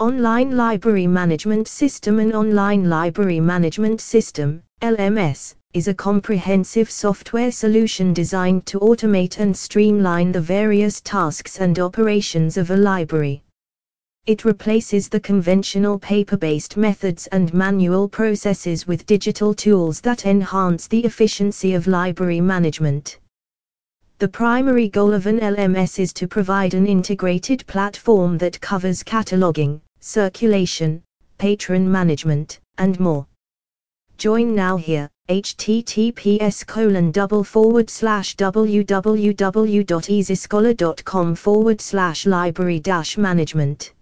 Online Library Management System An online library management system, LMS, is a comprehensive software solution designed to automate and streamline the various tasks and operations of a library. It replaces the conventional paper-based methods and manual processes with digital tools that enhance the efficiency of library management. The primary goal of an LMS is to provide an integrated platform that covers cataloging, circulation, patron management, and more. Join now here, https colon double forward slash www.eazyscholar.com forward slash library dash management.